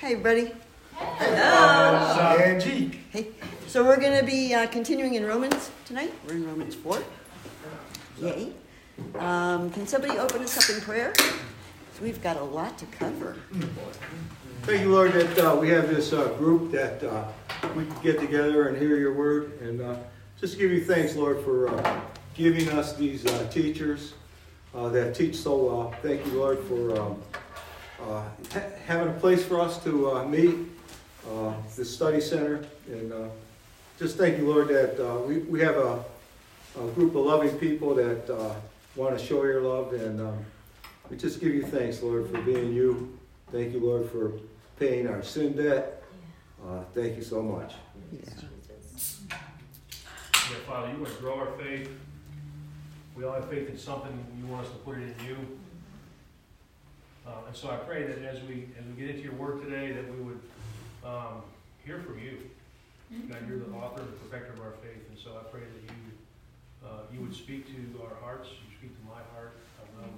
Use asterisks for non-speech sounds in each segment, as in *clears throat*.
Hey, everybody. Hello. Angie. Hey. So we're going to be uh, continuing in Romans tonight. We're in Romans 4. Yay. Um, can somebody open us up in prayer? So we've got a lot to cover. Thank you, Lord, that uh, we have this uh, group that uh, we can get together and hear your word. And uh, just give you thanks, Lord, for uh, giving us these uh, teachers that teach so well. Thank you, Lord, for um, Uh, ha- having a place for us to uh, meet, uh, the study center. And just thank you, Lord, that we, we have a, a, group of loving people that want to show your love. And um, we just give you thanks, Lord, for being you. Thank you, Lord, for paying our sin debt. Uh, thank you so much. Yeah. yeah, Father, you want to grow our faith. We all have faith in something. You want us to put it in you. Uh, and so I pray that as we as we get into your word today, that we would um, hear from you. God, you're the author and the perfecter of our faith, and so I pray that you uh, you would speak to our hearts. You speak to my heart. I, know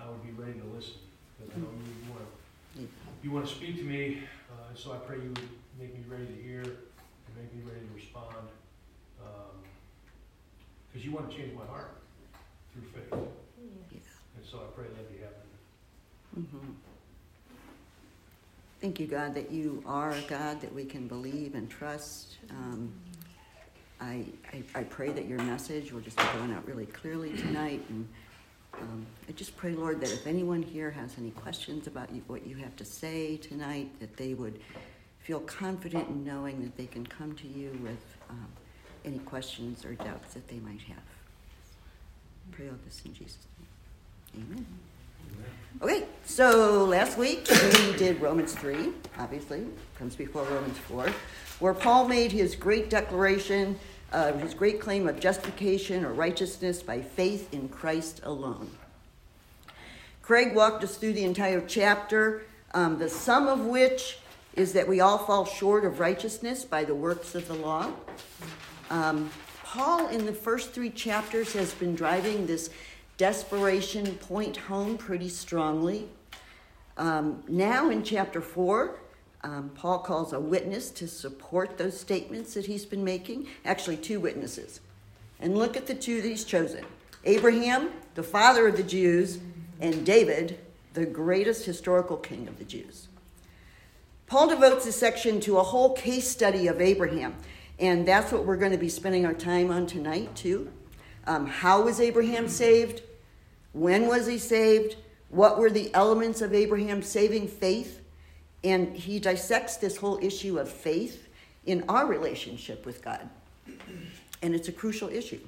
I would be ready to listen because I know you, you want to you want to speak to me, uh, and so I pray you would make me ready to hear and make me ready to respond. Because um, you want to change my heart through faith. Yeah. And so I pray that be happening. Mm-hmm. Thank you, God, that you are a God that we can believe and trust. Um, I, I, I, pray that your message will just be going out really clearly tonight and um, I just pray, Lord, that if anyone here has any questions about you, what you have to say tonight, that they would feel confident in knowing that they can come to you with um, any questions or doubts that they might have. Pray all this in Jesus' name. Amen. Okay, so last week we did Romans 3, obviously, comes before Romans 4, where Paul made his great declaration uh, his great claim of justification or righteousness by faith in Christ alone. Craig walked us through the entire chapter, um, the sum of which is that we all fall short of righteousness by the works of the law. Um, Paul, in the first three chapters, has been driving this desperation point home pretty strongly. Um, now, in chapter four, um, Paul calls a witness to support those statements that he's been making. Actually, two witnesses. And look at the two that he's chosen Abraham, the father of the Jews, and David, the greatest historical king of the Jews. Paul devotes this section to a whole case study of Abraham, and that's what we're going to be spending our time on tonight, too. Um, how was Abraham saved? When was he saved? What were the elements of Abraham's saving faith? And he dissects this whole issue of faith in our relationship with God. And it's a crucial issue.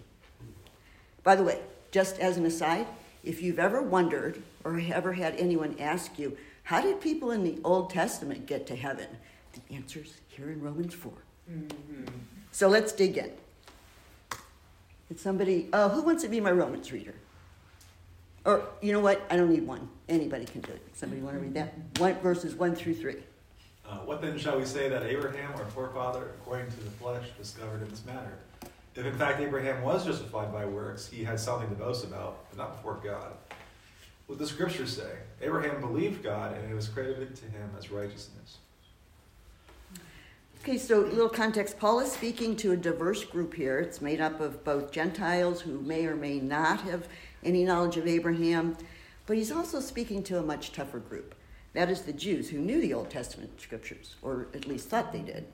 By the way, just as an aside, if you've ever wondered or ever had anyone ask you, how did people in the Old Testament get to heaven? The answer's here in Romans 4. Mm-hmm. So let's dig in. It's somebody, uh, who wants to be my Romans reader? Or, you know what? I don't need one. Anybody can do it. Somebody want to read that? One, verses 1 through 3. Uh, what then shall we say that Abraham, our forefather, according to the flesh, discovered in this matter? If in fact Abraham was justified by works, he had something to boast about, but not before God. What the scriptures say Abraham believed God, and it was credited to him as righteousness. Okay, so a little context. Paul is speaking to a diverse group here. It's made up of both Gentiles who may or may not have any knowledge of Abraham, but he's also speaking to a much tougher group. That is the Jews who knew the Old Testament scriptures, or at least thought they did.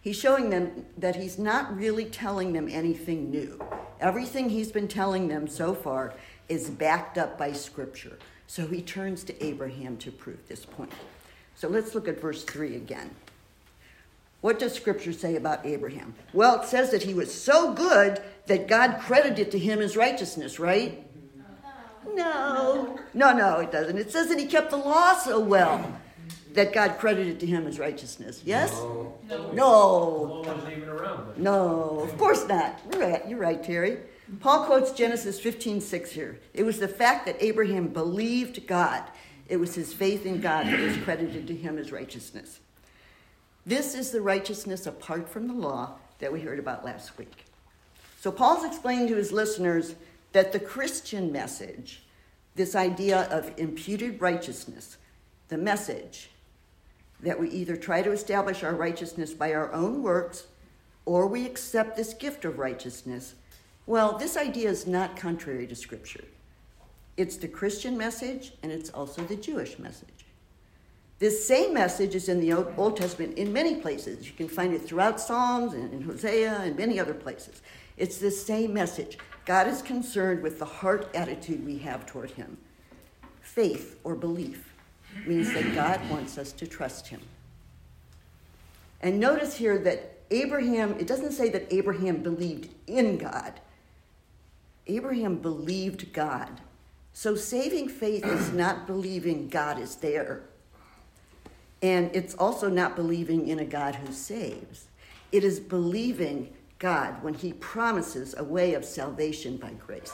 He's showing them that he's not really telling them anything new. Everything he's been telling them so far is backed up by scripture. So he turns to Abraham to prove this point. So let's look at verse 3 again. What does scripture say about Abraham? Well, it says that he was so good that God credited to him as righteousness, right? No. No, no, it doesn't. It says that he kept the law so well that God credited to him as righteousness. Yes? No. No. No. no of course not. You're right. You're right, Terry. Paul quotes Genesis 15, 6 here. It was the fact that Abraham believed God. It was his faith in God that was credited to him as righteousness. This is the righteousness apart from the law that we heard about last week. So Paul's explaining to his listeners that the Christian message, this idea of imputed righteousness, the message that we either try to establish our righteousness by our own works or we accept this gift of righteousness, well, this idea is not contrary to Scripture. It's the Christian message and it's also the Jewish message. This same message is in the Old Testament in many places. You can find it throughout Psalms and in Hosea and many other places. It's the same message. God is concerned with the heart attitude we have toward Him. Faith or belief means that God wants us to trust Him. And notice here that Abraham, it doesn't say that Abraham believed in God, Abraham believed God. So saving faith is not believing God is there. And it's also not believing in a God who saves. It is believing God when He promises a way of salvation by grace.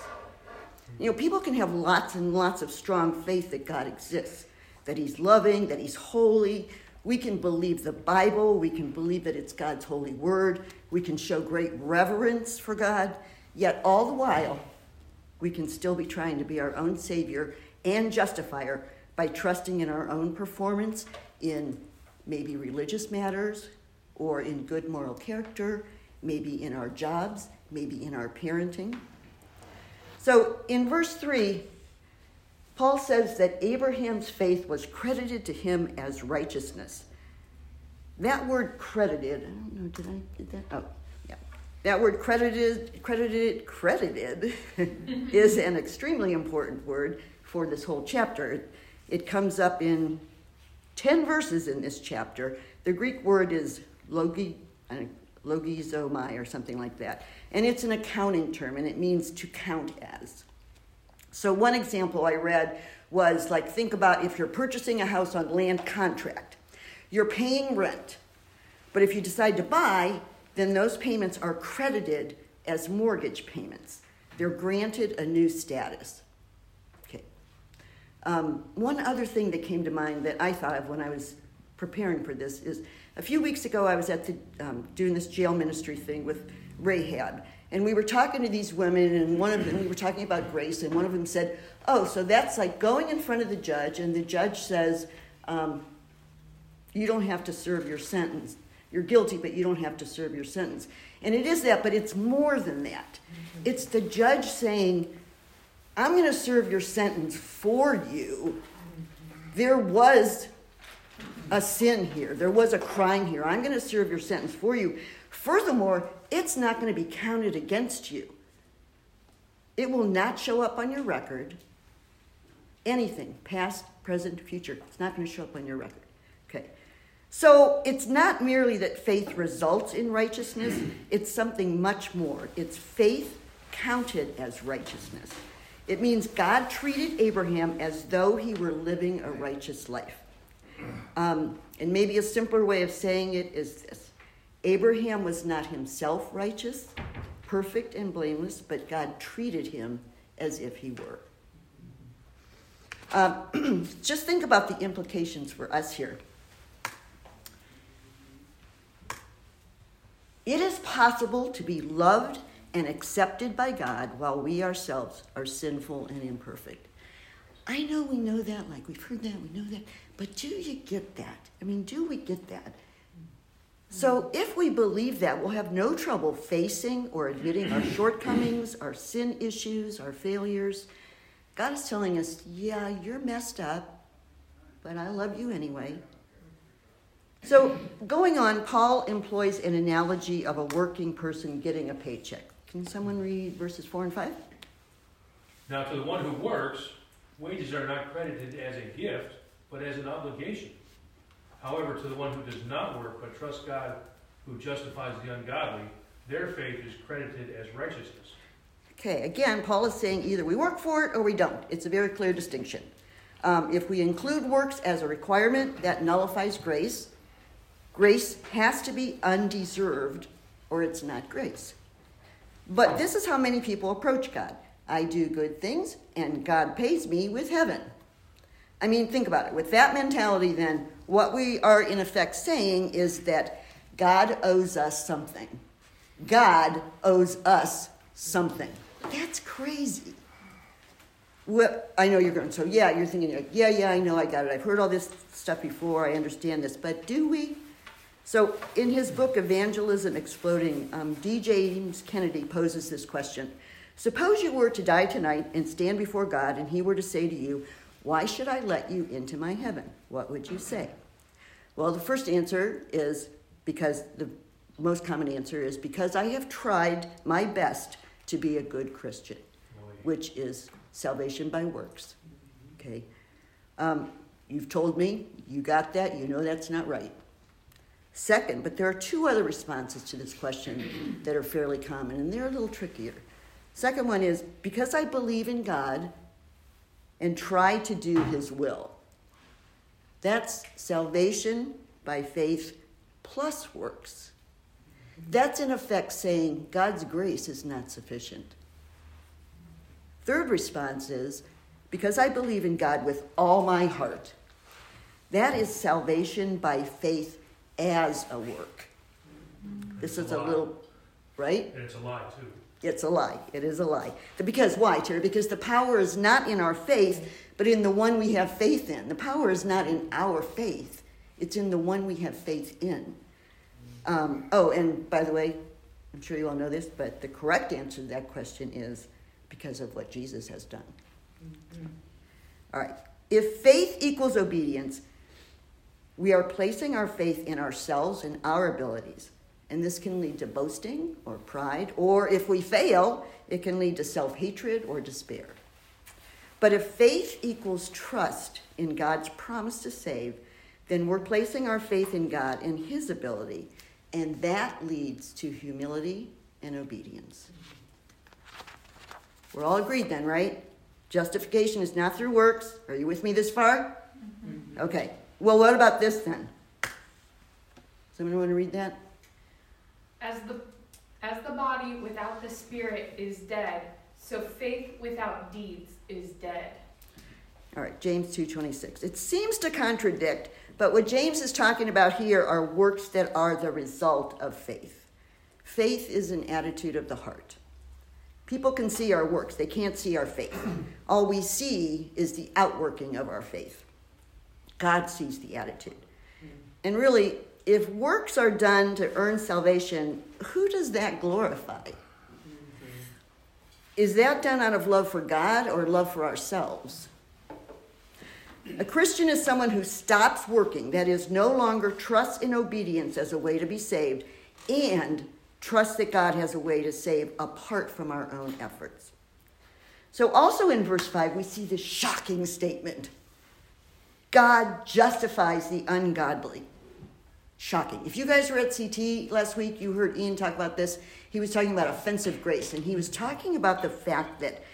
You know, people can have lots and lots of strong faith that God exists, that He's loving, that He's holy. We can believe the Bible, we can believe that it's God's holy word, we can show great reverence for God, yet all the while, we can still be trying to be our own Savior and justifier by trusting in our own performance in maybe religious matters or in good moral character, maybe in our jobs, maybe in our parenting. So in verse 3, Paul says that Abraham's faith was credited to him as righteousness. That word credited, I don't know, did I did that? Oh, yeah. That word credited, credited, credited *laughs* is an extremely important word for this whole chapter. It comes up in 10 verses in this chapter. The Greek word is logi, uh, logizomai or something like that. And it's an accounting term and it means to count as. So, one example I read was like think about if you're purchasing a house on land contract, you're paying rent. But if you decide to buy, then those payments are credited as mortgage payments. They're granted a new status. Um, one other thing that came to mind that I thought of when I was preparing for this is a few weeks ago I was at the um, doing this jail ministry thing with Rahab, and we were talking to these women, and one of them we were talking about grace, and one of them said, "Oh, so that's like going in front of the judge, and the judge says." Um, you don't have to serve your sentence. You're guilty, but you don't have to serve your sentence. And it is that, but it's more than that. It's the judge saying, I'm going to serve your sentence for you. There was a sin here, there was a crime here. I'm going to serve your sentence for you. Furthermore, it's not going to be counted against you. It will not show up on your record. Anything, past, present, future, it's not going to show up on your record. Okay. So it's not merely that faith results in righteousness, it's something much more. It's faith counted as righteousness. It means God treated Abraham as though he were living a righteous life. Um, and maybe a simpler way of saying it is this Abraham was not himself righteous, perfect, and blameless, but God treated him as if he were. Uh, *clears throat* just think about the implications for us here. It is possible to be loved and accepted by God while we ourselves are sinful and imperfect. I know we know that, like we've heard that, we know that, but do you get that? I mean, do we get that? So, if we believe that, we'll have no trouble facing or admitting our shortcomings, our sin issues, our failures. God is telling us, yeah, you're messed up, but I love you anyway. So, going on, Paul employs an analogy of a working person getting a paycheck. Can someone read verses 4 and 5? Now, to the one who works, wages are not credited as a gift, but as an obligation. However, to the one who does not work, but trusts God who justifies the ungodly, their faith is credited as righteousness. Okay, again, Paul is saying either we work for it or we don't. It's a very clear distinction. Um, if we include works as a requirement, that nullifies grace. Grace has to be undeserved, or it's not grace. But this is how many people approach God. I do good things, and God pays me with heaven. I mean, think about it. With that mentality, then, what we are in effect saying is that God owes us something. God owes us something. That's crazy. Well, I know you're going, so yeah, you're thinking, yeah, yeah, I know, I got it. I've heard all this stuff before, I understand this, but do we? So, in his book, Evangelism Exploding, um, D. James Kennedy poses this question Suppose you were to die tonight and stand before God, and he were to say to you, Why should I let you into my heaven? What would you say? Well, the first answer is because the most common answer is because I have tried my best to be a good Christian, which is salvation by works. Okay? Um, you've told me, you got that, you know that's not right. Second, but there are two other responses to this question that are fairly common, and they're a little trickier. Second one is because I believe in God and try to do his will. That's salvation by faith plus works. That's in effect saying God's grace is not sufficient. Third response is because I believe in God with all my heart. That is salvation by faith as a work. This is a little, right? And it's a lie, too. It's a lie. It is a lie. Because why, Terry? Because the power is not in our faith, but in the one we have faith in. The power is not in our faith, it's in the one we have faith in. Um, oh, and by the way, I'm sure you all know this, but the correct answer to that question is because of what Jesus has done. Mm-hmm. All right. If faith equals obedience, we are placing our faith in ourselves and our abilities. And this can lead to boasting or pride, or if we fail, it can lead to self hatred or despair. But if faith equals trust in God's promise to save, then we're placing our faith in God and His ability, and that leads to humility and obedience. We're all agreed then, right? Justification is not through works. Are you with me this far? Mm-hmm. Okay. Well, what about this then? Someone want to read that? As the as the body without the spirit is dead, so faith without deeds is dead. All right, James 2:26. It seems to contradict, but what James is talking about here are works that are the result of faith. Faith is an attitude of the heart. People can see our works, they can't see our faith. All we see is the outworking of our faith. God sees the attitude. And really, if works are done to earn salvation, who does that glorify? Is that done out of love for God or love for ourselves? A Christian is someone who stops working, that is, no longer trusts in obedience as a way to be saved, and trusts that God has a way to save apart from our own efforts. So, also in verse 5, we see this shocking statement God justifies the ungodly. Shocking. If you guys were at CT last week, you heard Ian talk about this. He was talking about offensive grace, and he was talking about the fact that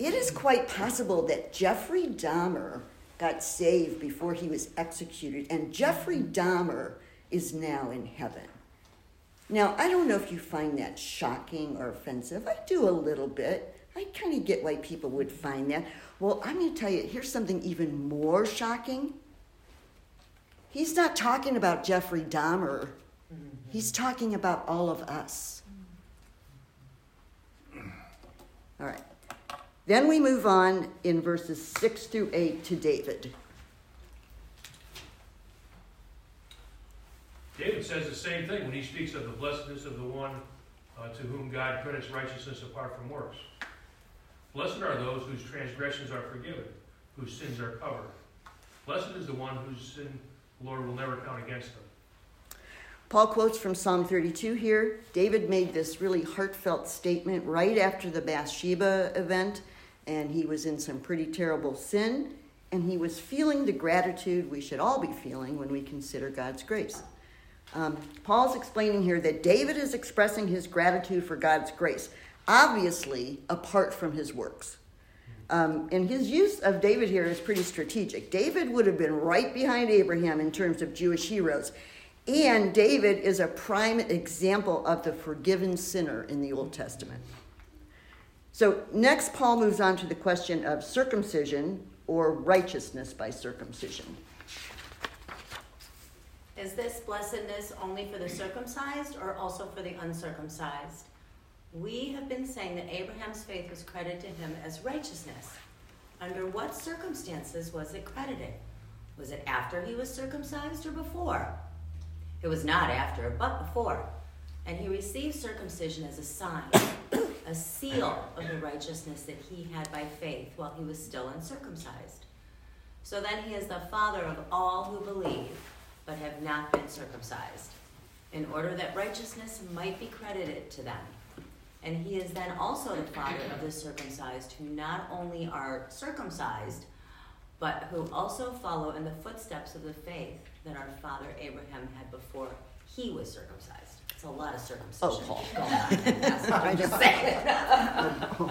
it is quite possible that Jeffrey Dahmer got saved before he was executed, and Jeffrey Dahmer is now in heaven. Now, I don't know if you find that shocking or offensive. I do a little bit. I kind of get why people would find that. Well, I'm going to tell you here's something even more shocking. He's not talking about Jeffrey Dahmer, he's talking about all of us. All right. Then we move on in verses 6 through 8 to David. David says the same thing when he speaks of the blessedness of the one uh, to whom God credits righteousness apart from works. Blessed are those whose transgressions are forgiven, whose sins are covered. Blessed is the one whose sin the Lord will never count against them. Paul quotes from Psalm 32 here. David made this really heartfelt statement right after the Bathsheba event, and he was in some pretty terrible sin, and he was feeling the gratitude we should all be feeling when we consider God's grace. Um, Paul's explaining here that David is expressing his gratitude for God's grace, obviously apart from his works. Um, and his use of David here is pretty strategic. David would have been right behind Abraham in terms of Jewish heroes. And David is a prime example of the forgiven sinner in the Old Testament. So, next, Paul moves on to the question of circumcision or righteousness by circumcision. Is this blessedness only for the circumcised or also for the uncircumcised? We have been saying that Abraham's faith was credited to him as righteousness. Under what circumstances was it credited? Was it after he was circumcised or before? It was not after, but before. And he received circumcision as a sign, a seal of the righteousness that he had by faith while he was still uncircumcised. So then he is the father of all who believe, but have not been circumcised, in order that righteousness might be credited to them. And he is then also the father of the circumcised, who not only are circumcised, but who also follow in the footsteps of the faith that our father Abraham had before he was circumcised. It's a lot of circumcision Oh, Paul. going on. *laughs* That's what I'm just saying. *laughs*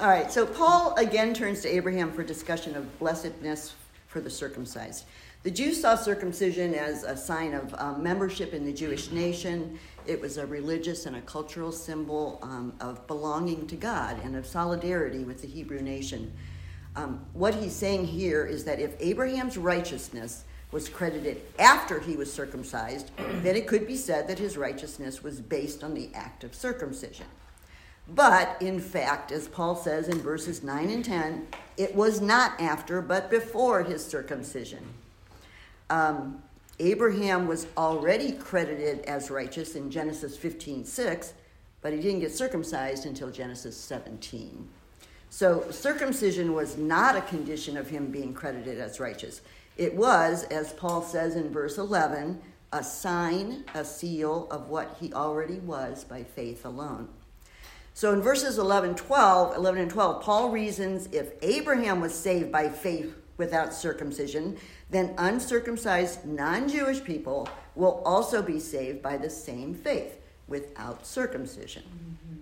All right, so Paul again turns to Abraham for discussion of blessedness for the circumcised. The Jews saw circumcision as a sign of um, membership in the Jewish nation. It was a religious and a cultural symbol um, of belonging to God and of solidarity with the Hebrew nation. Um, what he's saying here is that if Abraham's righteousness was credited after he was circumcised, then it could be said that his righteousness was based on the act of circumcision. But in fact, as Paul says in verses 9 and 10, it was not after, but before his circumcision. Um, Abraham was already credited as righteous in Genesis 15 6, but he didn't get circumcised until Genesis 17. So circumcision was not a condition of him being credited as righteous. It was, as Paul says in verse 11, a sign, a seal of what he already was by faith alone. So in verses 11, 12, 11 and 12, Paul reasons if Abraham was saved by faith without circumcision, then uncircumcised non Jewish people will also be saved by the same faith without circumcision. Mm-hmm.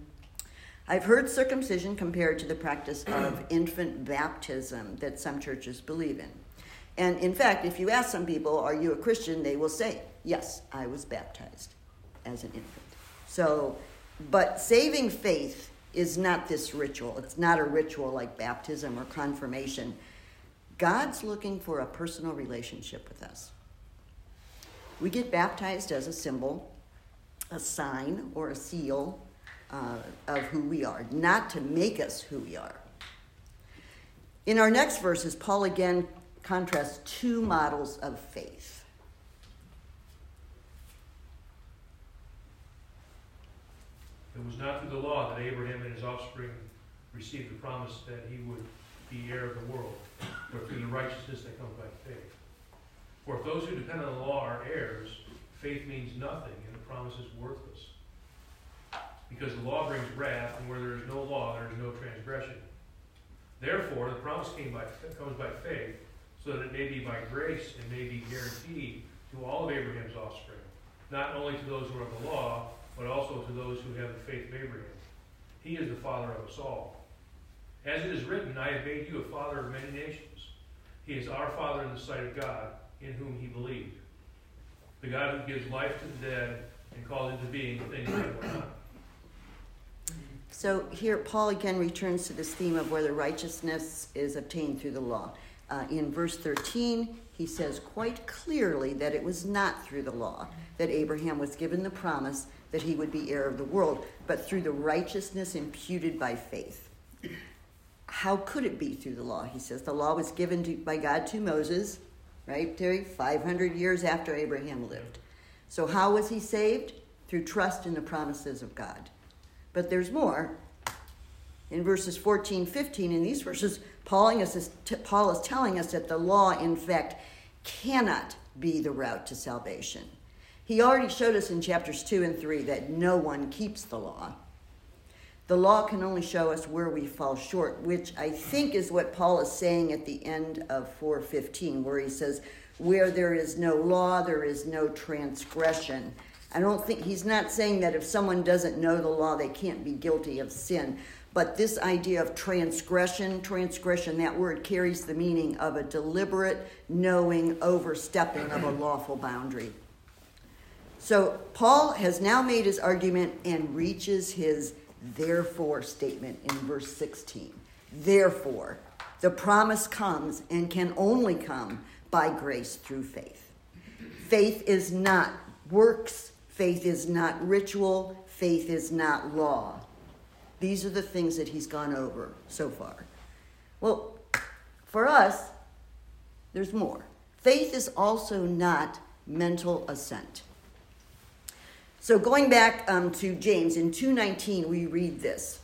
I've heard circumcision compared to the practice of *clears throat* infant baptism that some churches believe in. And in fact, if you ask some people, Are you a Christian? they will say, Yes, I was baptized as an infant. So but saving faith is not this ritual. It's not a ritual like baptism or confirmation. God's looking for a personal relationship with us. We get baptized as a symbol, a sign, or a seal uh, of who we are, not to make us who we are. In our next verses, Paul again contrasts two models of faith. It was not through the law that Abraham and his offspring received the promise that he would be heir of the world, but through the righteousness that comes by faith. For if those who depend on the law are heirs, faith means nothing and the promise is worthless. Because the law brings wrath, and where there is no law, there is no transgression. Therefore, the promise came by, comes by faith, so that it may be by grace and may be guaranteed to all of Abraham's offspring, not only to those who are of the law, but also to those who have the faith of Abraham. He is the father of us all. As it is written, I have made you a father of many nations. He is our father in the sight of God, in whom he believed. The God who gives life to the dead and calls into being things that were not. So here, Paul again returns to this theme of whether righteousness is obtained through the law. Uh, in verse 13, he says quite clearly that it was not through the law that Abraham was given the promise that he would be heir of the world, but through the righteousness imputed by faith. How could it be through the law? He says the law was given to, by God to Moses, right, Terry? 500 years after Abraham lived. So, how was he saved? Through trust in the promises of God. But there's more. In verses 14, 15, in these verses, Paul is, Paul is telling us that the law, in fact, cannot be the route to salvation. He already showed us in chapters 2 and 3 that no one keeps the law. The law can only show us where we fall short, which I think is what Paul is saying at the end of 415, where he says, Where there is no law, there is no transgression. I don't think he's not saying that if someone doesn't know the law, they can't be guilty of sin. But this idea of transgression, transgression, that word carries the meaning of a deliberate, knowing overstepping of a lawful boundary. So Paul has now made his argument and reaches his therefore statement in verse 16. Therefore, the promise comes and can only come by grace through faith. Faith is not works Faith is not ritual. Faith is not law. These are the things that he's gone over so far. Well, for us, there's more. Faith is also not mental assent. So going back um, to James in 2:19, we read this.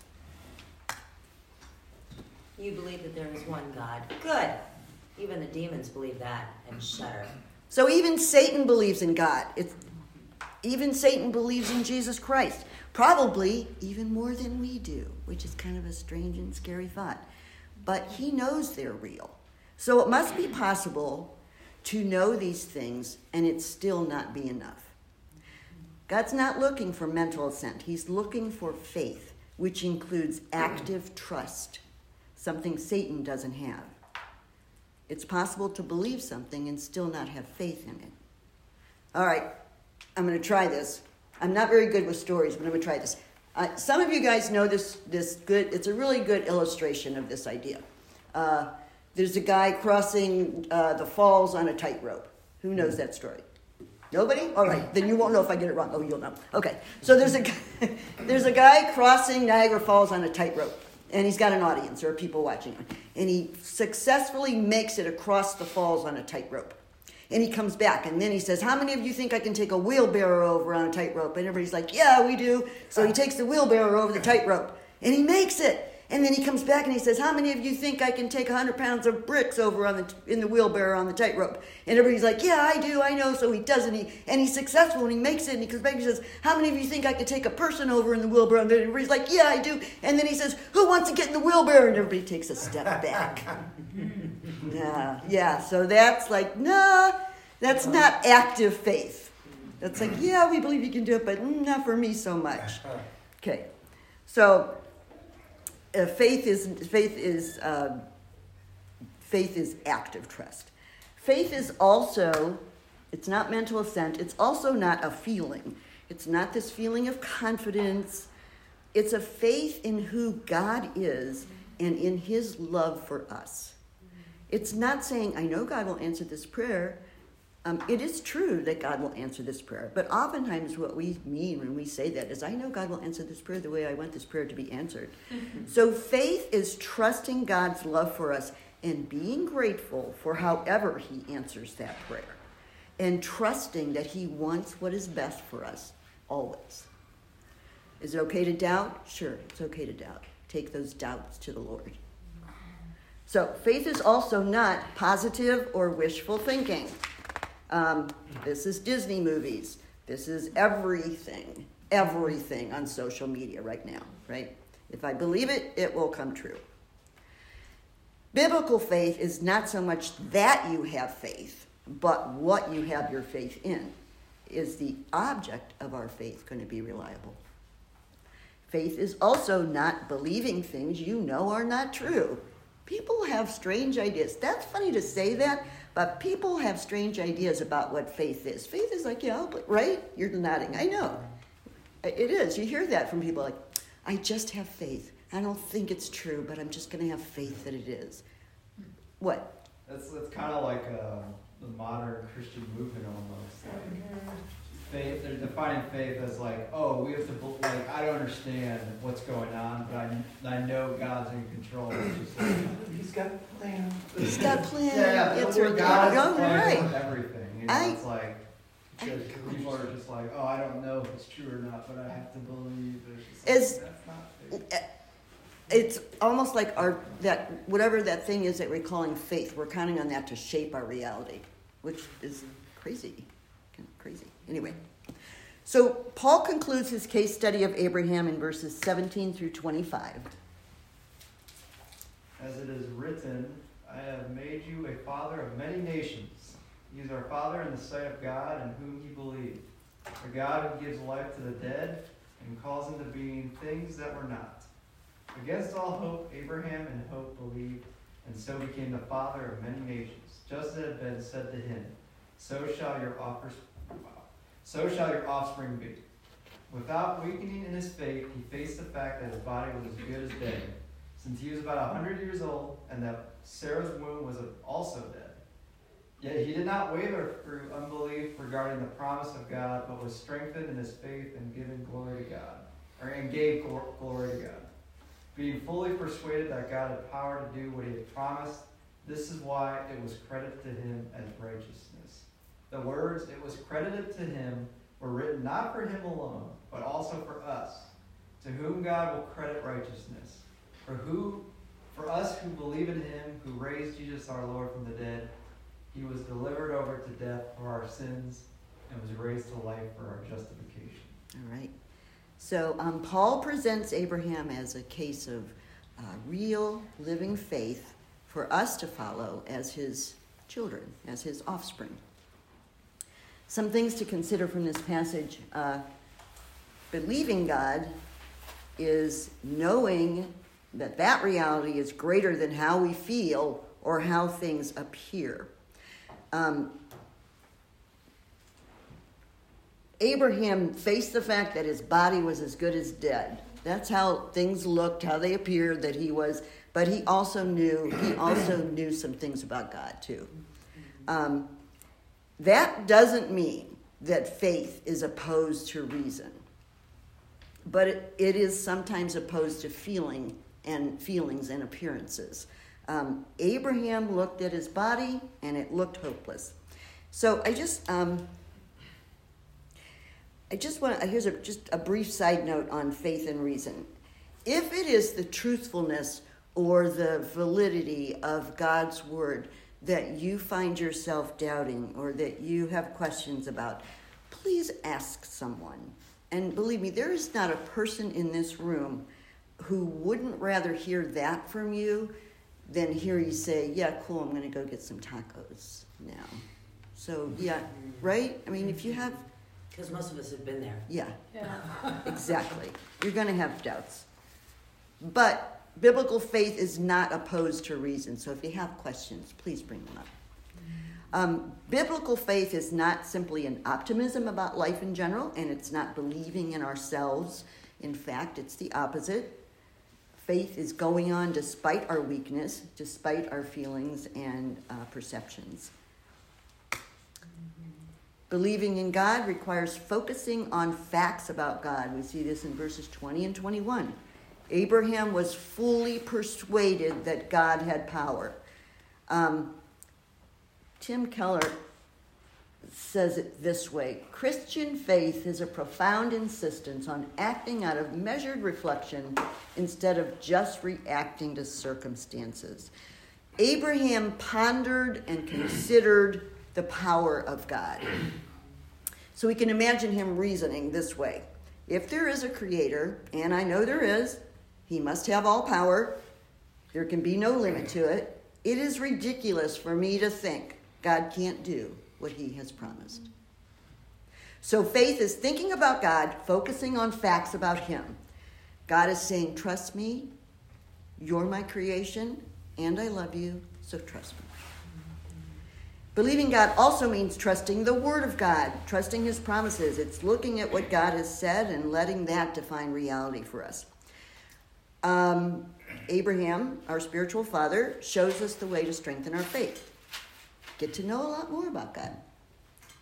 You believe that there is one God. Good. Even the demons believe that and shudder. So even Satan believes in God. It's, even Satan believes in Jesus Christ. Probably even more than we do, which is kind of a strange and scary thought. But he knows they're real. So it must be possible to know these things and it still not be enough. God's not looking for mental assent, He's looking for faith, which includes active trust, something Satan doesn't have. It's possible to believe something and still not have faith in it. All right, I'm going to try this. I'm not very good with stories, but I'm going to try this. Uh, some of you guys know this, this good, it's a really good illustration of this idea. Uh, there's a guy crossing uh, the falls on a tightrope. Who knows that story? Nobody? All right, then you won't know if I get it wrong. Oh, you'll know. Okay, so there's a, *laughs* there's a guy crossing Niagara Falls on a tightrope, and he's got an audience. Are people watching him. And he successfully makes it across the falls on a tightrope. And he comes back, and then he says, How many of you think I can take a wheelbarrow over on a tightrope? And everybody's like, Yeah, we do. So he takes the wheelbarrow over the tightrope, and he makes it. And then he comes back and he says, How many of you think I can take 100 pounds of bricks over on the, in the wheelbarrow on the tightrope? And everybody's like, Yeah, I do, I know. So he does, and, he, and he's successful, and he makes it. And he comes back and he says, How many of you think I could take a person over in the wheelbarrow? And everybody's like, Yeah, I do. And then he says, Who wants to get in the wheelbarrow? And everybody takes a step *laughs* back. yeah, yeah. So that's like, Nah, that's not active faith. That's like, Yeah, we believe you can do it, but not for me so much. *laughs* Okay. So uh, faith is faith is uh, faith is active trust. Faith is also it's not mental assent. It's also not a feeling. It's not this feeling of confidence. It's a faith in who God is and in His love for us. It's not saying I know God will answer this prayer. Um, it is true that God will answer this prayer, but oftentimes what we mean when we say that is, I know God will answer this prayer the way I want this prayer to be answered. so faith is trusting God's love for us and being grateful for however He answers that prayer, and trusting that He wants what is best for us always. Is it okay to doubt? Sure, it's okay to doubt. Take those doubts to the Lord. So, faith is also not positive or wishful thinking. Um, this is Disney movies. This is everything, everything on social media right now, right? If I believe it, it will come true. Biblical faith is not so much that you have faith, but what you have your faith in. Is the object of our faith going to be reliable? Faith is also not believing things you know are not true. People have strange ideas. That's funny to say that, but people have strange ideas about what faith is. Faith is like, yeah, but right? You're nodding. I know. It is. You hear that from people like, I just have faith. I don't think it's true, but I'm just going to have faith that it is. What? That's that's kind of like uh, the modern Christian movement almost. Like faith, they're defining faith as like, oh, we have to like I don't understand what's going on, but I I know God's in control. Like, He's got a plan. He's got a plan. yeah, yeah, It's but right God there. has a plan right. for everything. You know, I- it's like because people are just like, oh, I don't know if it's true or not, but I have to believe. It's just like, Is- that's not. Eh, it's almost like our that whatever that thing is that we're calling faith. We're counting on that to shape our reality, which is crazy, kind of crazy. Anyway, so Paul concludes his case study of Abraham in verses 17 through 25. As it is written, I have made you a father of many nations. He is our father in the sight of God in whom he believed. A God who gives life to the dead and calls into being things that were not. Against all hope, Abraham in hope believed, and so became the father of many nations, just as it had been said to him, So shall your offers, so shall your offspring be. Without weakening in his faith, he faced the fact that his body was as good as dead, since he was about a hundred years old, and that Sarah's womb was also dead. Yet he did not waver through unbelief regarding the promise of God, but was strengthened in his faith and given glory to God, or and gave glory to God. Being fully persuaded that God had power to do what he had promised, this is why it was credited to him as righteousness. The words it was credited to him were written not for him alone, but also for us, to whom God will credit righteousness. For who for us who believe in him who raised Jesus our Lord from the dead, he was delivered over to death for our sins and was raised to life for our justification. All right. So um, Paul presents Abraham as a case of uh, real living faith for us to follow as his children, as his offspring. Some things to consider from this passage uh, believing God is knowing that that reality is greater than how we feel or how things appear. Um, Abraham faced the fact that his body was as good as dead. That's how things looked, how they appeared, that he was, but he also knew, he also knew some things about God too. Um, that doesn't mean that faith is opposed to reason, but it, it is sometimes opposed to feeling and feelings and appearances. Um, Abraham looked at his body and it looked hopeless. So I just, um, I just want to, here's a, just a brief side note on faith and reason. If it is the truthfulness or the validity of God's word that you find yourself doubting or that you have questions about, please ask someone. And believe me, there is not a person in this room who wouldn't rather hear that from you than hear you say, Yeah, cool, I'm going to go get some tacos now. So, yeah, right? I mean, if you have. Because most of us have been there. Yeah. Yeah. exactly. You're going to have doubts. But biblical faith is not opposed to reason. So if you have questions, please bring them up. Um, biblical faith is not simply an optimism about life in general, and it's not believing in ourselves. In fact, it's the opposite faith is going on despite our weakness, despite our feelings and uh, perceptions. Believing in God requires focusing on facts about God. We see this in verses 20 and 21. Abraham was fully persuaded that God had power. Um, Tim Keller says it this way Christian faith is a profound insistence on acting out of measured reflection instead of just reacting to circumstances. Abraham pondered and considered the power of God. So we can imagine him reasoning this way If there is a creator, and I know there is, he must have all power, there can be no limit to it. It is ridiculous for me to think God can't do what he has promised. So faith is thinking about God, focusing on facts about him. God is saying, Trust me, you're my creation, and I love you, so trust me. Believing God also means trusting the Word of God, trusting His promises. It's looking at what God has said and letting that define reality for us. Um, Abraham, our spiritual father, shows us the way to strengthen our faith get to know a lot more about God.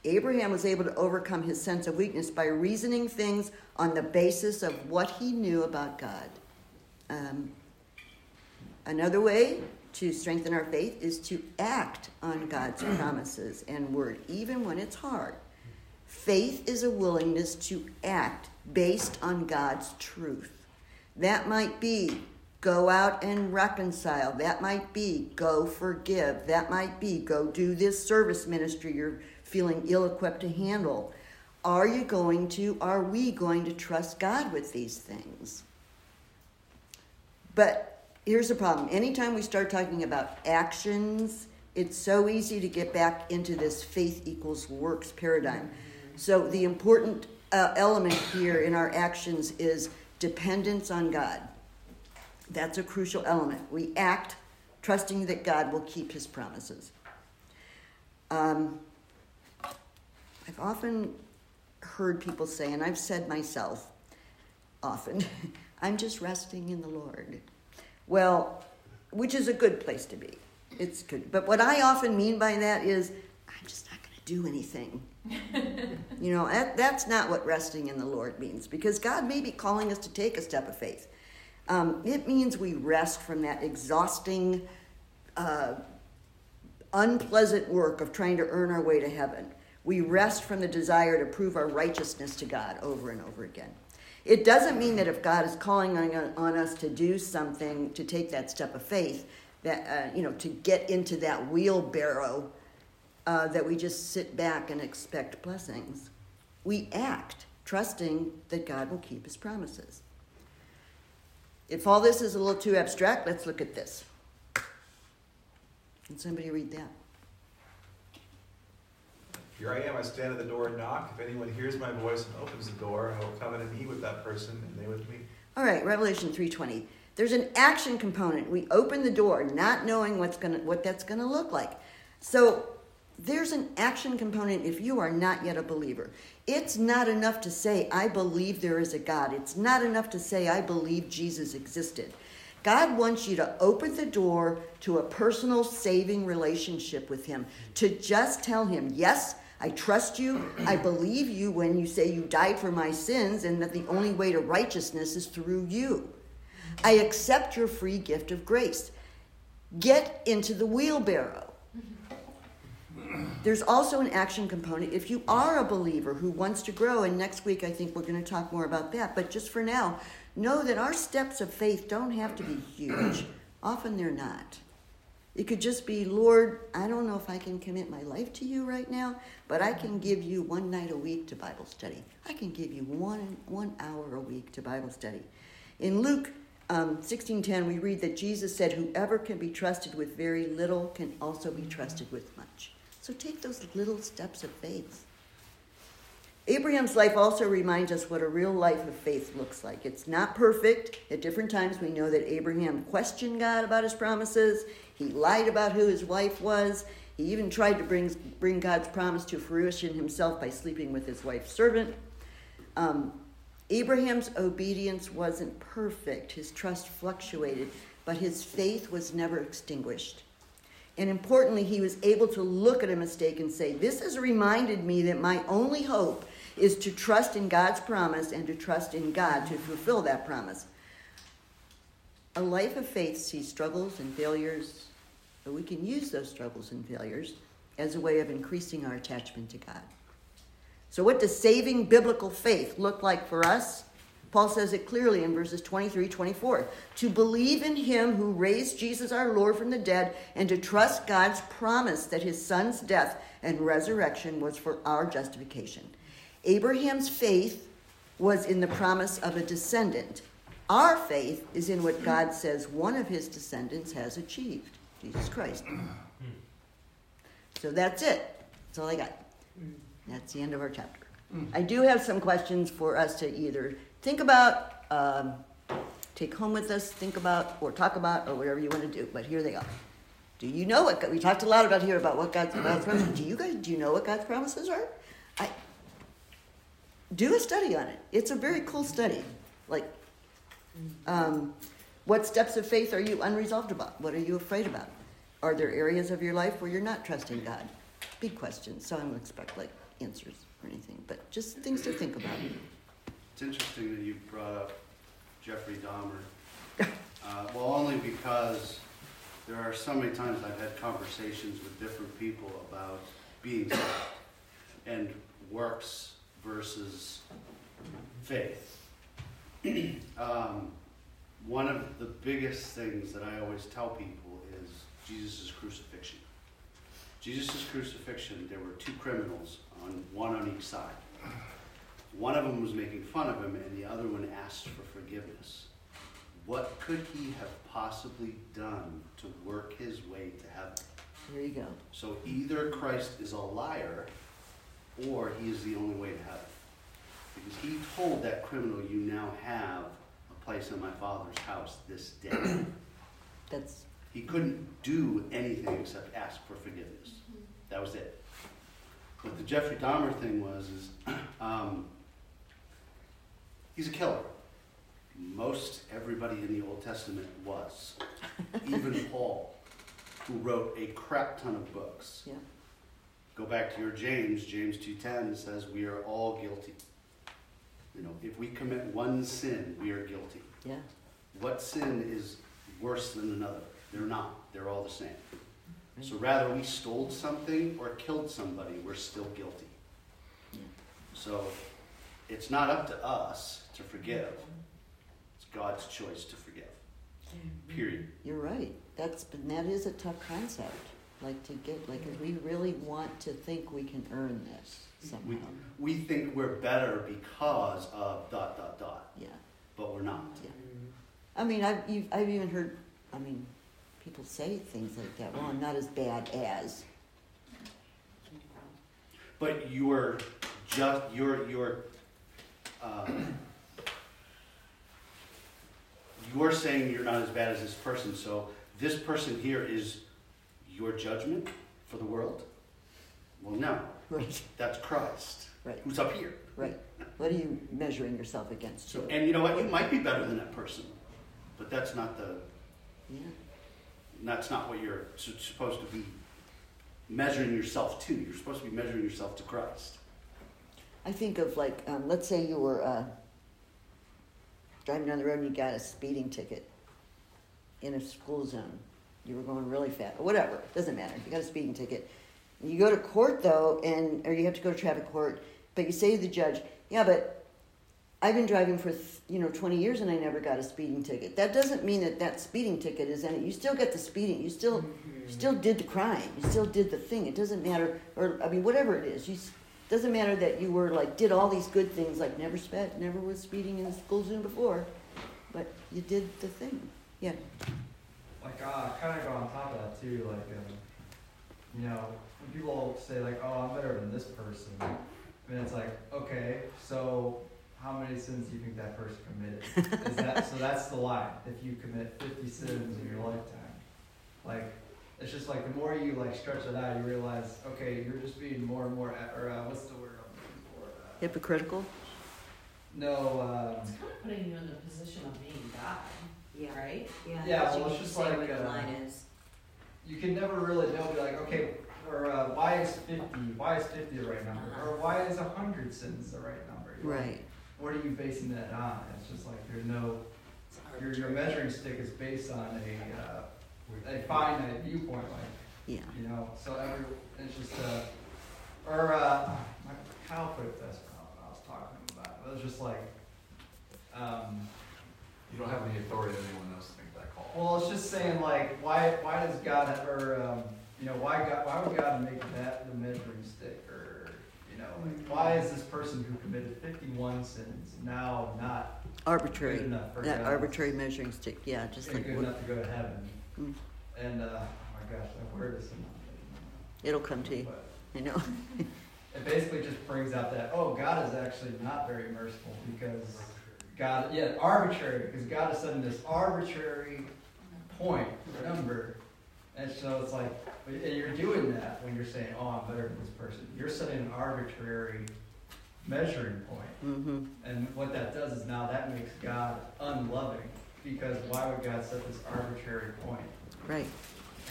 Abraham was able to overcome his sense of weakness by reasoning things on the basis of what he knew about God. Um, another way to strengthen our faith is to act on God's *clears throat* promises and word, even when it's hard. Faith is a willingness to act based on God's truth. That might be Go out and reconcile. That might be go forgive. That might be go do this service ministry you're feeling ill equipped to handle. Are you going to, are we going to trust God with these things? But here's the problem anytime we start talking about actions, it's so easy to get back into this faith equals works paradigm. So the important uh, element here in our actions is dependence on God. That's a crucial element. We act trusting that God will keep his promises. Um, I've often heard people say, and I've said myself often, *laughs* I'm just resting in the Lord. Well, which is a good place to be. It's good. But what I often mean by that is I'm just not going to do anything. *laughs* you know, that, that's not what resting in the Lord means because God may be calling us to take a step of faith. Um, it means we rest from that exhausting, uh, unpleasant work of trying to earn our way to heaven. We rest from the desire to prove our righteousness to God over and over again. It doesn't mean that if God is calling on, on us to do something, to take that step of faith, that, uh, you know, to get into that wheelbarrow, uh, that we just sit back and expect blessings. We act, trusting that God will keep his promises. If all this is a little too abstract, let's look at this. Can somebody read that? Here I am, I stand at the door and knock. If anyone hears my voice and opens the door, I will come in and eat with that person and they with me. All right, Revelation 3:20. There's an action component. We open the door not knowing what's going to what that's going to look like. So there's an action component if you are not yet a believer. It's not enough to say I believe there is a God. It's not enough to say I believe Jesus existed. God wants you to open the door to a personal saving relationship with him. To just tell him, "Yes, I trust you. I believe you when you say you died for my sins and that the only way to righteousness is through you. I accept your free gift of grace. Get into the wheelbarrow. There's also an action component. If you are a believer who wants to grow, and next week I think we're going to talk more about that, but just for now, know that our steps of faith don't have to be huge. *clears throat* Often they're not. It could just be, Lord, I don't know if I can commit my life to you right now, but I can give you one night a week to Bible study. I can give you one, one hour a week to Bible study. In Luke um, 16.10, we read that Jesus said, whoever can be trusted with very little can also be trusted with much. So take those little steps of faith. Abraham's life also reminds us what a real life of faith looks like. It's not perfect. At different times, we know that Abraham questioned God about his promises. He lied about who his wife was. He even tried to bring, bring God's promise to fruition himself by sleeping with his wife's servant. Um, Abraham's obedience wasn't perfect. His trust fluctuated, but his faith was never extinguished. And importantly, he was able to look at a mistake and say, This has reminded me that my only hope is to trust in God's promise and to trust in God to fulfill that promise. A life of faith sees struggles and failures, but we can use those struggles and failures as a way of increasing our attachment to God. So, what does saving biblical faith look like for us? Paul says it clearly in verses 23 24. To believe in him who raised Jesus our Lord from the dead and to trust God's promise that his son's death and resurrection was for our justification. Abraham's faith was in the promise of a descendant. Our faith is in what God says one of his descendants has achieved Jesus Christ. Hmm. So that's it. That's all I got. That's the end of our chapter. I do have some questions for us to either think about, um, take home with us, think about, or talk about, or whatever you want to do. But here they are. Do you know what God, we talked a lot about here about what God's, God's promises? Do you guys do you know what God's promises are? I do a study on it. It's a very cool study. Like, um, what steps of faith are you unresolved about? What are you afraid about? Are there areas of your life where you're not trusting God? Big questions. So I don't expect like answers or anything, but just things to think about. It's interesting that you brought up Jeffrey Dahmer. Uh, well, only because there are so many times I've had conversations with different people about being saved and works versus faith. *clears throat* um, one of the biggest things that I always tell people is Jesus' crucifixion. Jesus' crucifixion, there were two criminals, on one on each side. One of them was making fun of him, and the other one asked for forgiveness. What could he have possibly done to work his way to heaven? There you go. So either Christ is a liar, or he is the only way to heaven. Because he told that criminal, You now have a place in my Father's house this day. That's he couldn't do anything except ask for forgiveness. Mm-hmm. That was it. What the Jeffrey Dahmer thing was is *clears throat* um, he's a killer. Most everybody in the Old Testament was. *laughs* Even Paul, who wrote a crap ton of books. yeah. go back to your James, James 2.10 says we are all guilty. You know, if we commit one sin, we are guilty. Yeah, What sin is worse than another? They're not. They're all the same. So rather we stole something or killed somebody, we're still guilty. So it's not up to us to forgive. It's God's choice to forgive. Mm-hmm. Period. you're right. That's, but that is a tough concept. Like to get, like, 'cause we really want to think we can earn this We, somehow. we think we're better because of dot dot dot, Yeah, but we're not. yeah. I mean, I've, you've, I've even heard, I mean, people say things like that, well, I'm not as bad as. But you're just you're you're uh, you're saying you're not as bad as this person. So this person here is your judgment for the world. Well, no, Right, that's Christ, right, who's up here. right. What are you measuring yourself against? So, and you know what? You might be better than that person, but that's not the Yeah, that's not what you're su- supposed to be measuring yourself to. You're supposed to be measuring yourself to Christ. I think of like, um, let's say you were uh, driving down the road and you got a speeding ticket in a school zone. You were going really fast, whatever. Doesn't matter. You got a speeding ticket. You go to court though, and or you have to go to traffic court. But you say to the judge, "Yeah, but I've been driving for you know 20 years and I never got a speeding ticket." That doesn't mean that that speeding ticket is any. You still get the speeding. You still you still did the crime. You still did the thing. It doesn't matter, or I mean, whatever it is. You doesn't matter that you were like did all these good things, like never sped, never was speeding in the school zone before, but you did the thing. Yeah. like uh, kind of go on top of that too. Like, um, you know, when people say like, "Oh, I'm better than this person," I mean, it's like, okay, so how many sins do you think that person committed? *laughs* Is that so? That's the line. If you commit 50 sins in your lifetime, like. It's just like the more you like stretch it out, you realize, okay, you're just being more and more, or uh, what's the word I'm looking for? Uh, Hypocritical. no, um, It's kind of putting you in the position of being God, Yeah, right? yeah. Yeah, well, it's just like, uh, you can never really know, be like, okay, or uh, why is 50, why is 50 the right number? Uh-huh. Or why is 100 sins the right number? Right. What are you basing that on? It's just like there's no, your, your measuring stick is based on a, uh, a finite viewpoint, like, Yeah. you know, so every, it's just, uh, or, uh, my, Kyle put it best when I was talking about it. It was just like, um, You don't have any authority on anyone else to make that call. Well, it's just saying like, why, why does God, or, um, you know, why God, why would God make that the measuring stick, or, you know, like, why is this person who committed fifty-one sins now not good Arbitrary. enough for That God? arbitrary measuring stick. Yeah, just like good enough to go to heaven? Mm. And, uh, oh my gosh, that word is. it'll come to you. But You know. *laughs* It basically just brings out that, oh, God is actually not very merciful because God, yeah, arbitrary, because God is setting this arbitrary point, number. And so it's like, and you're doing that when you're saying, oh, I'm better than this person. You're setting an arbitrary measuring point. Mm-hmm. And what that does is now that makes God unloving because why would God set this arbitrary point? Right.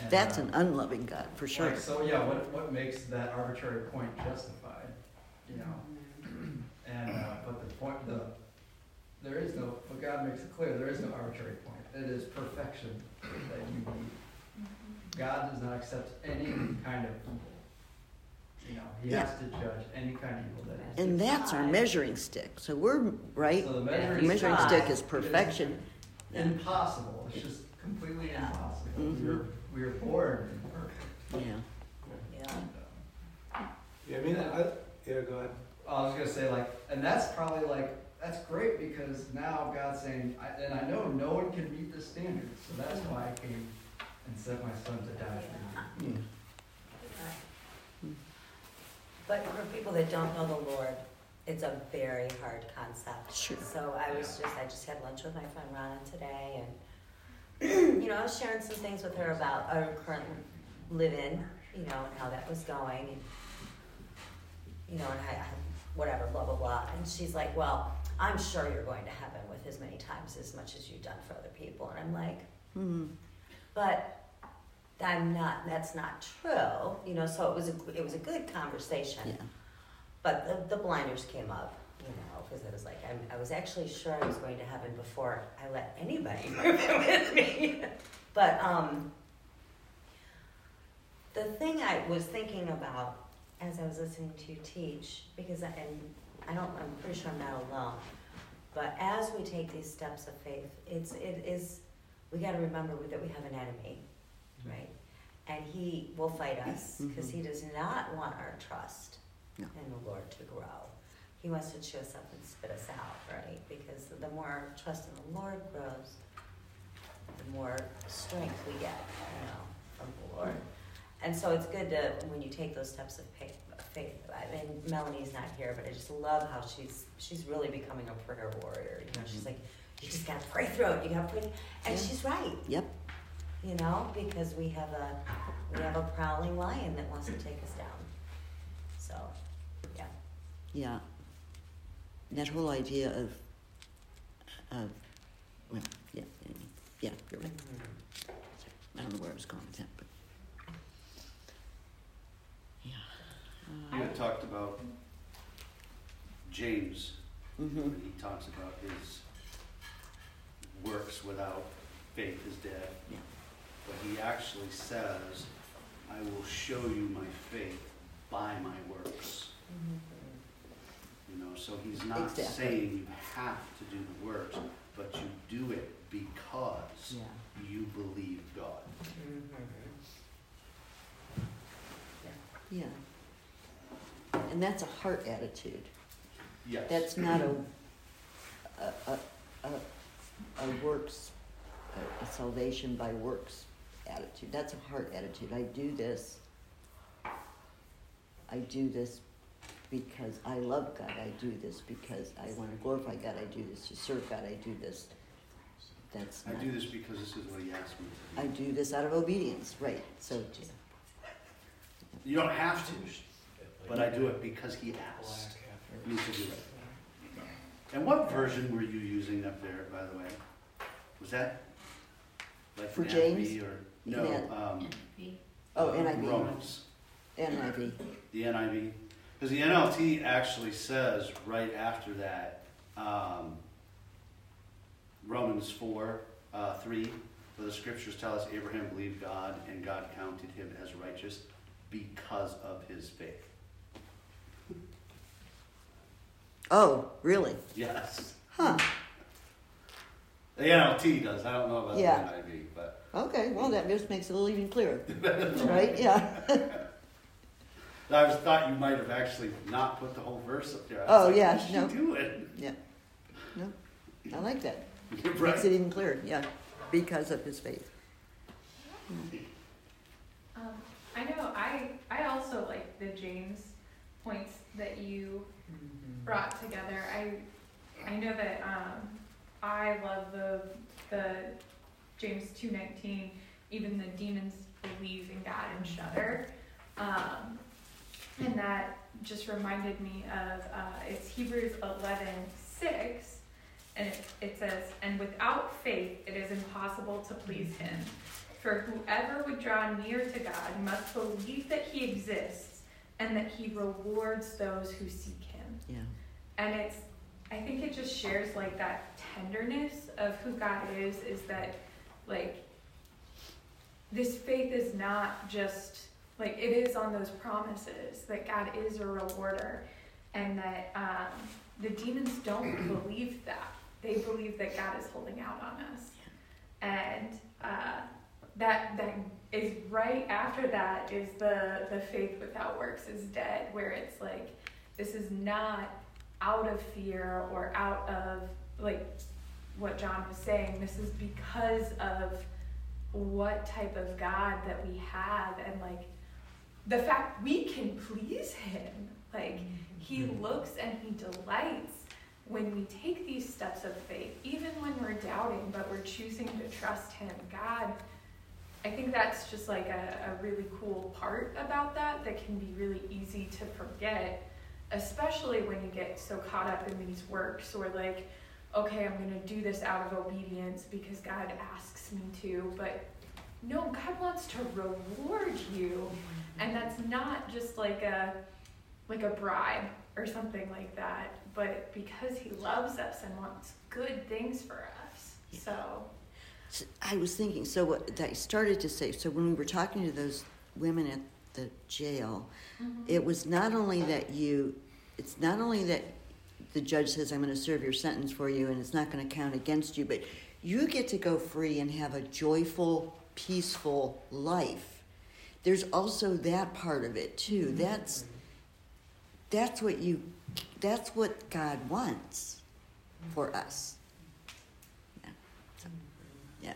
And, That's uh, an unloving God for sure. like, so yeah, what, what makes that arbitrary point justified? You know? *clears throat* And, uh, but the point, the, there is no, but God makes it clear, there is no arbitrary point. It is perfection that you need. God does not accept any kind of evil. You know, he has to judge any kind of evil that is. And that's our measuring stick. So we're right. So the The measuring measuring stick stick is perfection. Yeah. Impossible, it's just completely Yeah. impossible. Mhm. We were, we were born imperfect. Yeah. Yeah. And, um, Yeah, I mean, I, yeah, go ahead. I was gonna say like, and that's probably like, that's great because now God's saying, I, and I know no one can meet the standard, so that's why I came and sent my son to die for you. But for people that don't know the Lord, it's a very hard concept. Sure. So I was just, I just had lunch with my friend Ronna today, and *clears throat* you know, I was sharing some things with her about our current live-in, you know, and how that was going, and you know, and I, I whatever, blah blah blah. And she's like, "Well, I'm sure you're going to heaven with as many times as much as you've done for other people." And I'm like, Mm-hmm. but I'm not. That's not true. You know, so it was a it was a good conversation. Yeah. But the, the blinders came up, you know, because I was like, I'm, I was actually sure I was going to heaven before I let anybody move *laughs* in with me. but um, the thing I was thinking about as I was listening to you teach, because I, and I don't, I'm pretty sure I'm not alone. But as we take these steps of faith, it's it is we got to remember that we have an enemy, right? And he will fight us mm-hmm. because he does not want our trust No. in the Lord to grow. He wants to chew us up and spit us out, right? Because the more our trust in the Lord grows, the more strength we get, you know, from the Lord. And so it's good to when you take those steps of faith. I mean, Melanie's not here, but I just love how she's she's really becoming a prayer warrior. You know, mm-hmm. she's like, you just gotta pray through it. You gotta pray, and Yeah. she's right. Yep. You know, because we have a we have a prowling lion that wants to take us down. So, yeah. Yeah. That whole idea of, of, well, yeah, yeah, you're right. I don't know where I was going with that, but. Yeah. You had talked about James, Mm-hmm, when he talks about his works without faith is dead. Yeah. But he actually says, I will show you my faith by my works. You know, so he's not Exactly. saying you have to do the works, but you do it because yeah, you believe God. yeah. And that's a heart attitude. Yes. That's not a, a, a, a, a works, a, a salvation by works attitude. That's a heart attitude. I do this. I do this because I love God. I do this because I want to glorify God. I do this to serve God. I do this. That's I do this because this is what he asked me to do. I do. this out of obedience. Right. So You don't have to, but I do it because he asked me to do it. And what version were you using up there, by the way? Was that like For James? Or no? Um, oh, NIV, Romans, NIV. the NIV, because the NLT actually says right after that, um, Romans four uh, three, where the scriptures tell us Abraham believed God and God counted him as righteous because of his faith. Oh, really? Yes. Huh. The NLT does. I don't know about Yeah. the NIV, but Okay. Well, that just makes it a little even clearer, *laughs* right? Yeah. *laughs* I was thought you might have actually not put the whole verse up there. I was Oh, like, yeah, what's she no. doing? yeah. No, I like that. right. *laughs* Makes it even clearer. Yeah, because of his faith. Um, I know, I, I also like the James points that you brought together. I, I know that, um, I love the, the James two nineteen, even the demons believe in God and shudder. Um, and that just reminded me of, uh, it's Hebrews eleven six, and it, it says, and without faith it is impossible to please him. For whoever would draw near to God must believe that he exists and that he rewards those who seek him. Yeah. And it's, I think it just shares like that tenderness of who God is, is that like this faith is not just like it is on those promises that God is a rewarder and that um, the demons don't *clears throat* believe that. They believe that God is holding out on us. And uh, that that is right after that is the the faith without works is dead where it's like this is not out of fear or out of like what John was saying this is because of what type of God that we have and like the fact we can please him. Like he mm-hmm. looks and he delights when we take these steps of faith even when we're doubting but we're choosing to trust him. God I think that's just like a, a really cool part about that that can be really easy to forget, especially when you get so caught up in these works or like, okay, I'm going to do this out of obedience because God asks me to. But no, God wants to reward you, mm-hmm. and that's not just like a like a bribe or something like that, but because He loves us and wants good things for us. So So I was thinking, so what I started to say, so when we were talking to those women at the jail, it was not only that you, it's not only that the judge says, I'm going to serve your sentence for you and it's not going to count against you, but you get to go free and have a joyful, peaceful life. There's also that part of it too. Mm-hmm. That's that's what you that's what God wants for us. Yeah. So, yeah.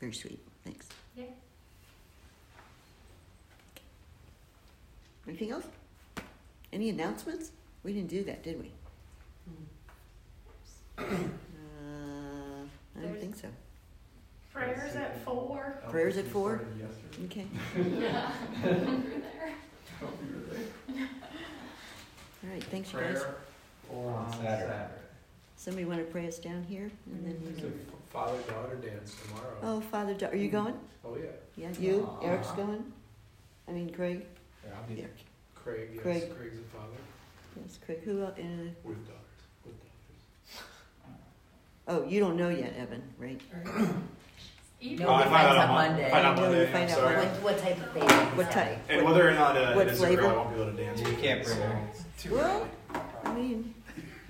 Very sweet. Thanks. yeah. Anything else? Any announcements? We didn't do that, did we? Uh, I don't think so. Prayers at four. Prayers at four? Okay. *laughs* Yeah. Over there. *laughs* All right. Thanks, you guys. Prayer Or on Saturday. Saturday. Somebody want to pray us down here, and then we There's can. a father-daughter dance tomorrow. Oh, Father, Da- are you going? Oh, yeah. Yeah, you. Aw. Eric's going. I mean, Craig. Yeah, I'll be there. Craig, yes, Craig. Craig's a father. Yes, Craig. Who? else? Uh, With daughters, with daughters. *laughs* oh, you don't know yet, Evan, right? Even No, Oh, I we find find out out on Mon- Monday. I find out No, Monday, I'm find out sorry. What, what type of baby? What type? And whether or not uh, What it is a girl, flavor? I won't be able to dance. You with can't it, bring so- her. Too Well, early. I mean,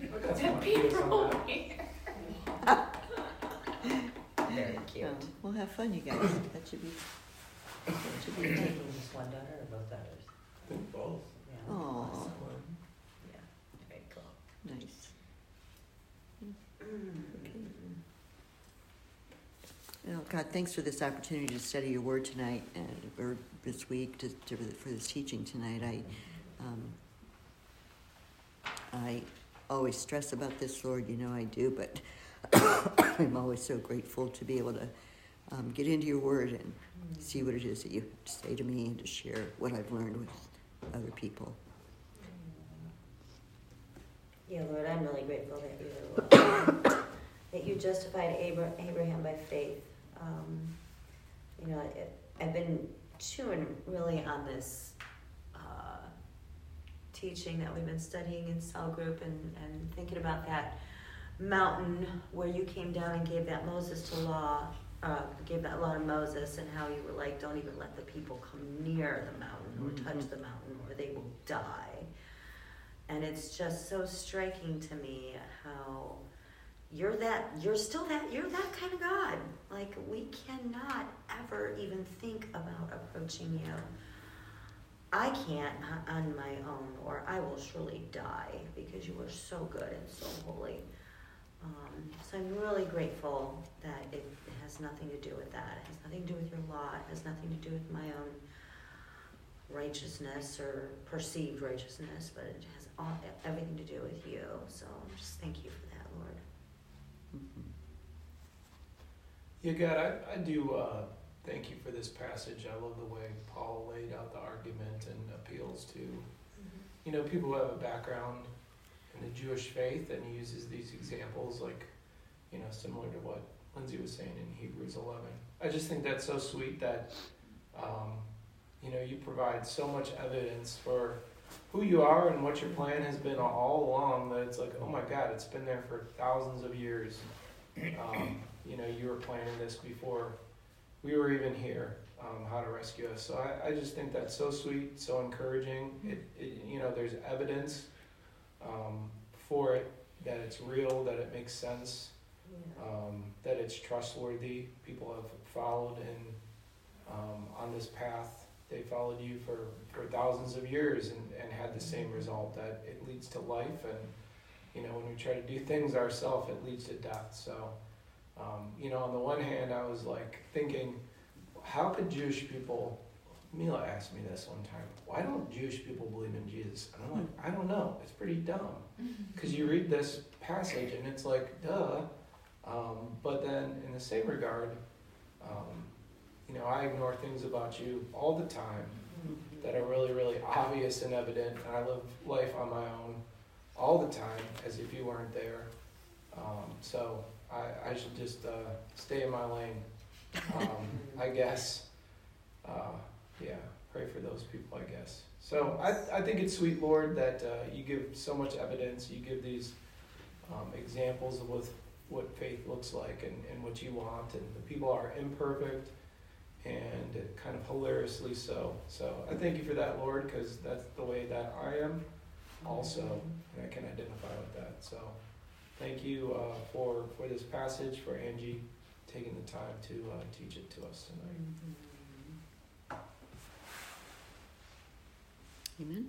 I got some ideas on people that. here. Very cute. um, we'll have fun, you guys. That should be. That should be *clears throat* fun. Just one daughter or both daughters? I think both. Yeah. Aw, Yeah, very cool. nice. Okay. Oh, God, thanks for this opportunity to study your word tonight and or this week to, to for this teaching tonight. I um, I always stress about this, Lord. You know I do, but *coughs* I'm always so grateful to be able to um, get into your word and see what it is that you have to say to me and to share what I've learned with other people. Yeah, Lord, I'm really grateful that you *coughs* that you justified Abraham by faith. Um, you know, it, I've been chewing really on this uh, teaching that we've been studying in cell group and, and thinking about that mountain where you came down and gave that Moses to law, uh, gave that law to Moses, and how you were like, don't even let the people come near the mountain or touch Mhm. the mountain or they will die. And it's just so striking to me how you're that you're still that you're that kind of God. Like we cannot ever even think about approaching you. I can't on my own, or I will surely die because you are so good and so holy. Um, so I'm really grateful that it has nothing to do with that. It has nothing to do with your law. It has nothing to do with my own righteousness or perceived righteousness, but it has all, everything to do with you. So just thank you for that, Lord. Mhm. Yeah, God, I, I do uh, thank you for this passage. I love the way Paul laid out the argument and appeals to, you know, people who have a background in the Jewish faith, and he uses these examples like, you know, similar to what Lindsay was saying in Hebrews 11. I just think that's so sweet that, um, you know, you provide so much evidence for who you are and what your plan has been all along that it's like, oh my God, it's been there for thousands of years. Um, you know, you were planning this before we were even here, um, how to rescue us. So I, I just think that's so sweet, so encouraging. It, it you know, there's evidence um, for it that it's real, that it makes sense, um, that it's trustworthy. People have followed and um, on this path. They followed you for, for thousands of years and, and had the same result that it leads to life. And, you know, when we try to do things ourselves, it leads to death. So, um, you know, on the one hand, I was like thinking, how could Jewish people, Mila asked me this one time, why don't Jewish people believe in Jesus? And I'm like, I don't know. It's pretty dumb. Because you read this passage and it's like, duh. Um, but then in the same regard, um, you know, I ignore things about you all the time that are really, really obvious and evident, and I live life on my own all the time as if you weren't there. Um, so I, I should just uh, stay in my lane um, I *laughs* guess. Uh, yeah, pray for those people, I guess. So I, I think it's sweet, Lord, that uh, you give so much evidence. You give these um, examples of what, what faith looks like and, and what you want. And the people are imperfect and kind of hilariously so. So I thank you for that, Lord, because that's the way that I am also, and I can identify with that. So thank you uh, for, for this passage, for Angie taking the time to uh, teach it to us tonight. Amen.